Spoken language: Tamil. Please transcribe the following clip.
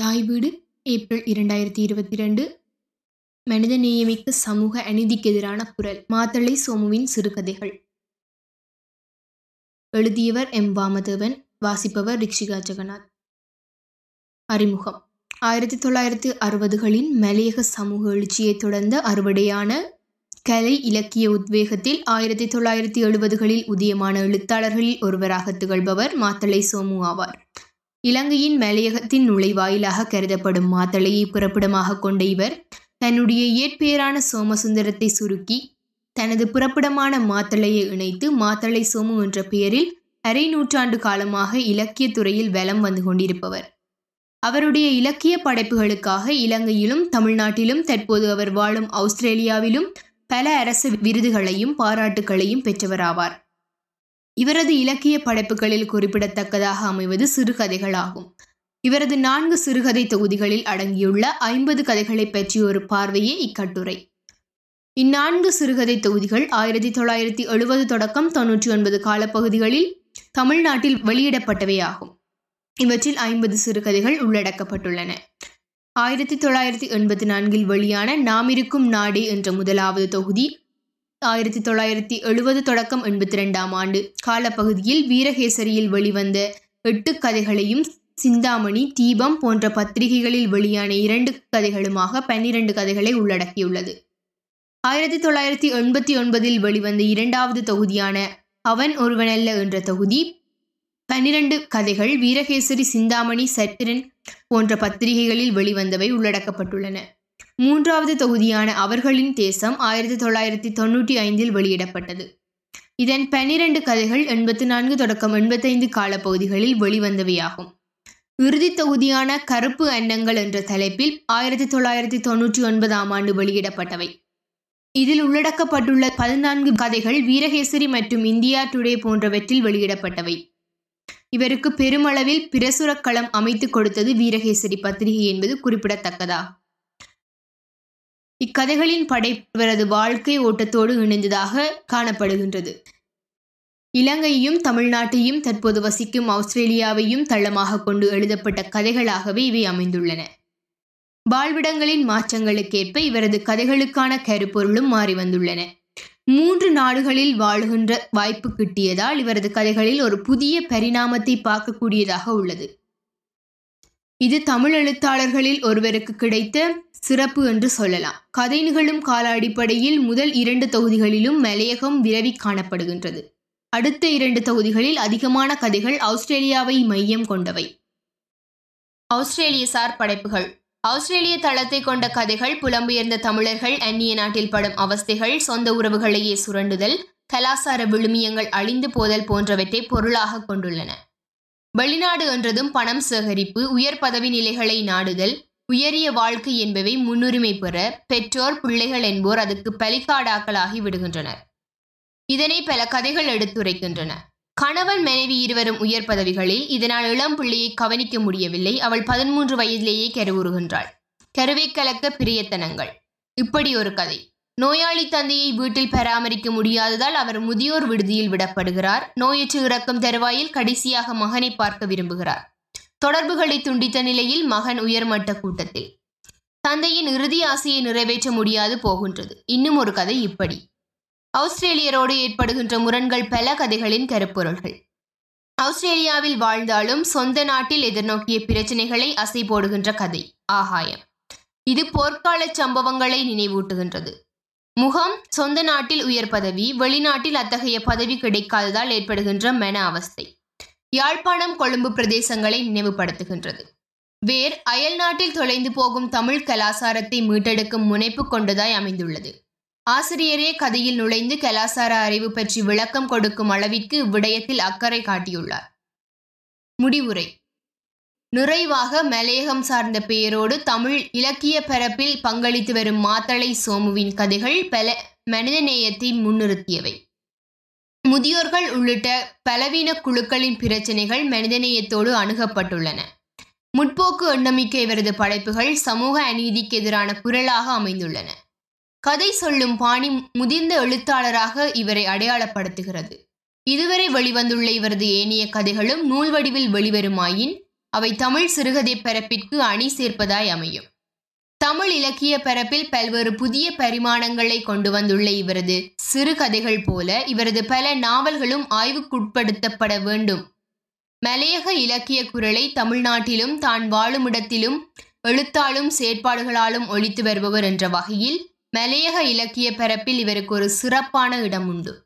தாய் வீடு ஏப்ரல் இரண்டாயிரத்தி இருபத்தி ரெண்டு மனிதநேயமிக்க சமூக அநீதிக்கு எதிரான குரல் மாத்தளை சோமுவின் சிறுகதைகள். எழுதியவர் எம் வாமதேவன் வாசிப்பவர் ரிக்ஷிகா ஜெகநாத். அறிமுகம். ஆயிரத்தி தொள்ளாயிரத்தி அறுபதுகளின் மலையக சமூக எழுச்சியைத் தொடர்ந்த அறுவடையான கலை இலக்கிய உத்வேகத்தில் ஆயிரத்தி தொள்ளாயிரத்தி எழுபதுகளில் உதயமான எழுத்தாளர்களில் ஒருவராக திகழ்பவர் மாத்தளை சோமு ஆவார். இலங்கையின் மலையகத்தின் நுழைவாயிலாக கருதப்படும் மாத்தளையை புறப்படமாக கொண்ட இவர் தன்னுடைய இயற்பெயரான சோமசுந்தரத்தை சுருக்கி தனது புறப்படமான மாத்தளையை இணைத்து மாத்தளை சோமு என்ற பெயரில் அரை நூற்றாண்டு காலமாக இலக்கிய துறையில் வலம் வந்து கொண்டிருப்பவர். அவருடைய இலக்கிய படைப்புகளுக்காக இலங்கையிலும் தமிழ்நாட்டிலும் தற்போது அவர் வாழும் ஆஸ்திரேலியாவிலும் பல அரசு விருதுகளையும் பாராட்டுகளையும் பெற்றவராவார். இவரது இலக்கிய படைப்புகளில் குறிப்பிடத்தக்கதாக அமைவது சிறுகதைகளாகும் இவரது நான்கு சிறுகதை தொகுதிகளில் அடங்கியுள்ள ஐம்பது கதைகளை பற்றிய ஒரு பார்வையே இக்கட்டுரை. இந்நான்கு சிறுகதை தொகுதிகள் ஆயிரத்தி தொள்ளாயிரத்தி எழுபது தொடக்கம் தொன்னூற்றி ஒன்பது காலப்பகுதிகளில் தமிழ்நாட்டில் வெளியிடப்பட்டவையாகும். இவற்றில் ஐம்பது சிறுகதைகள் உள்ளடக்கப்பட்டுள்ளன. ஆயிரத்தி தொள்ளாயிரத்தி எண்பத்தி நான்கில் வெளியான நாமிருக்கும் நாடே என்ற முதலாவது தொகுதி ஆயிரத்தி தொள்ளாயிரத்தி எழுபது தொடக்கம் எண்பத்தி ரெண்டாம் ஆண்டு காலப்பகுதியில் வீரகேசரியில் வெளிவந்த எட்டு கதைகளையும் சிந்தாமணி தீபம் போன்ற பத்திரிகைகளில் வெளியான இரண்டு கதைகளுமாக பன்னிரண்டு கதைகளை உள்ளடக்கியுள்ளது. ஆயிரத்தி தொள்ளாயிரத்தி எண்பத்தி ஒன்பதில் வெளிவந்த இரண்டாவது தொகுதியான அவன் ஒருவனல்ல என்ற தொகுதி பன்னிரண்டு கதைகள் வீரகேசரி சிந்தாமணி சத்திரன் போன்ற பத்திரிகைகளில் வெளிவந்தவை உள்ளடக்கப்பட்டுள்ளன. மூன்றாவது தொகுதியான அவர்களின் தேசம் ஆயிரத்தி தொள்ளாயிரத்தி தொண்ணூற்றி ஐந்தில் வெளியிடப்பட்டது. இதன் பன்னிரண்டு கதைகள் எண்பத்தி நான்கு தொடக்கம் எண்பத்தைந்து காலப்பகுதிகளில் வெளிவந்தவையாகும். இறுதி தொகுதியான கருப்பு அன்னங்கள் என்ற தலைப்பில் ஆயிரத்தி தொள்ளாயிரத்தி தொன்னூற்றி ஒன்பதாம் ஆண்டு வெளியிடப்பட்டவை. இதில் உள்ளடக்கப்பட்டுள்ள பதினான்கு கதைகள் வீரகேசரி மற்றும் இந்தியா டுடே போன்றவற்றில் வெளியிடப்பட்டவை. இவருக்கு பெருமளவில் பிரசுரக்களம் அமைத்துக் கொடுத்தது வீரகேசரி பத்திரிகை என்பது குறிப்பிடத்தக்கதா? இக்கதைகளின் படை இவரது வாழ்க்கை ஓட்டத்தோடு இணைந்ததாக காணப்படுகின்றது. இலங்கையையும் தமிழ்நாட்டையும் தற்போது வசிக்கும் ஆஸ்திரேலியாவையும் தளமாக கொண்டு எழுதப்பட்ட கதைகளாகவே இவை அமைந்துள்ளன. வாழ்விடங்களின் மாற்றங்களுக்கேற்ப இவரது கதைகளுக்கான கருப்பொருளும் மாறி வந்துள்ளன. மூன்று நாடுகளில் வாழுகின்ற வாய்ப்பு கிட்டியதால் இவரது கதைகளில் ஒரு புதிய பரிணாமத்தை பார்க்கக்கூடியதாக உள்ளது. இது தமிழ் எழுத்தாளர்களில் ஒருவருக்கு கிடைத்த சிறப்பு என்று சொல்லலாம். கதை நிகழும் கால அடிப்படையில் முதல் இரண்டு தொகுதிகளிலும் மலையகம் விரவி காணப்படுகின்றது. அடுத்த இரண்டு தொகுதிகளில் அதிகமான கதைகள் ஆஸ்திரேலியாவை மையம் கொண்டவை. ஆஸ்திரேலிய சார் படைப்புகள். ஆஸ்திரேலிய தளத்தை கொண்ட கதைகள் புலம்பெயர்ந்த தமிழர்கள் அந்நிய நாட்டில் படும் அவஸ்தைகள் சொந்த உறவுகளையே சுரண்டுதல் கலாசார விழுமியங்கள் அழிந்து போதல் போன்றவற்றை பொருளாக கொண்டுள்ளன. வெளிநாடு என்றதும் பணம் சேகரிப்பு உயர் பதவி நிலைகளை நாடுதல் உயரிய வாழ்க்கை என்பவை முன்னுரிமை பெற பெற்றோர் பிள்ளைகள் என்போர் அதுக்கு பலிக்காடாக்களாகி விடுகின்றனர். இதனை பல கதைகள் எடுத்துரைக்கின்றன. கணவன் மனைவி இருவரும் உயர் பதவிகளில் இதனால் இளம் பிள்ளையை கவனிக்க முடியவில்லை. அவள் பதிமூன்று வயதிலேயே கருவுறுகின்றாள். கருவை கலக்க பிரியத்தனங்கள். இப்படி ஒரு கதை. நோயாளி தந்தையை வீட்டில் பராமரிக்க முடியாததால் அவர் முதியோர் விடுதியில் விடப்படுகிறார். நோயற்று இறக்கும் தருவாயில் கடைசியாக மகனை பார்க்க விரும்புகிறார். தொடர்புகளை துண்டித்த நிலையில் மகன் உயர்மட்ட கூட்டத்தில். தந்தையின் இறுதி ஆசையை நிறைவேற்ற முடியாது போகின்றது. இன்னும் ஒரு கதை இப்படி. ஆஸ்திரேலியரோடு ஏற்படுகின்ற முரண்கள் பல கதைகளின் கருப்பொருள்கள். ஆஸ்திரேலியாவில் வாழ்ந்தாலும் சொந்த நாட்டில் எதிர்நோக்கிய பிரச்சனைகளை அசை போடுகின்ற கதை. ஆகாயம். இது போர்க்கால சம்பவங்களை நினைவூட்டுகின்றது. முகம் சொந்த நாட்டில் உயர் பதவி வெளிநாட்டில் அத்தகைய பதவி கிடைக்காததால் ஏற்படுகின்ற மன அவஸ்தை. யாழ்ப்பாணம் கொழும்பு பிரதேசங்களை நினைவுபடுத்துகின்றது. வேர் அயல் நாட்டில் தொலைந்து போகும் தமிழ் கலாசாரத்தை மீட்டெடுக்கும் முனைப்பு கொண்டதாய் அமைந்துள்ளது. ஆசிரியரே கதையில் நுழைந்து கலாசார அறிவு பற்றி விளக்கம் கொடுக்கும் அளவிற்கு இவ்விடயத்தில் அக்கறை காட்டியுள்ளார். முடிவுரை. நிறைவாக மலையகம் சார்ந்த பெயரோடு தமிழ் இலக்கிய பரப்பில் பங்களித்து வரும் மாத்தளை சோமுவின் கதைகள் பல மனிதநேயத்தை முன்னிறுத்தியவை. முதியோர்கள் உள்ளிட்ட பலவீன குழுக்களின் பிரச்சனைகள் மனிதநேயத்தோடு அணுகப்பட்டுள்ளன. முற்போக்கு எண்ணமிக்க இவரது படைப்புகள் சமூக அநீதிக்கு எதிரான குரலாக அமைந்துள்ளன. கதை சொல்லும் பாணி முதிர்ந்த எழுத்தாளராக இவரை அடையாளப்படுத்துகிறது. இதுவரை வெளிவந்துள்ள இவரது ஏனைய கதைகளும் நூல் வடிவில் வெளிவருமாயின் அவை தமிழ் சிறுகதை பரப்பிற்கு அணி சேர்ப்பதாய் அமையும். தமிழ் இலக்கிய பரப்பில் பல்வேறு புதிய பரிமாணங்களை கொண்டு வந்துள்ள இவரது சிறுகதைகள் போல இவரது பல நாவல்களும் ஆய்வுக்குட்படுத்தப்பட வேண்டும். மலையக இலக்கிய குரலை தமிழ்நாட்டிலும் தான் வாழுமிடத்திலும் எழுத்தாலும் செயற்பாடுகளாலும் ஒழித்து வருபவர் என்ற வகையில் மலையக இலக்கிய பரப்பில் இவருக்கு ஒரு சிறப்பான இடம் உண்டு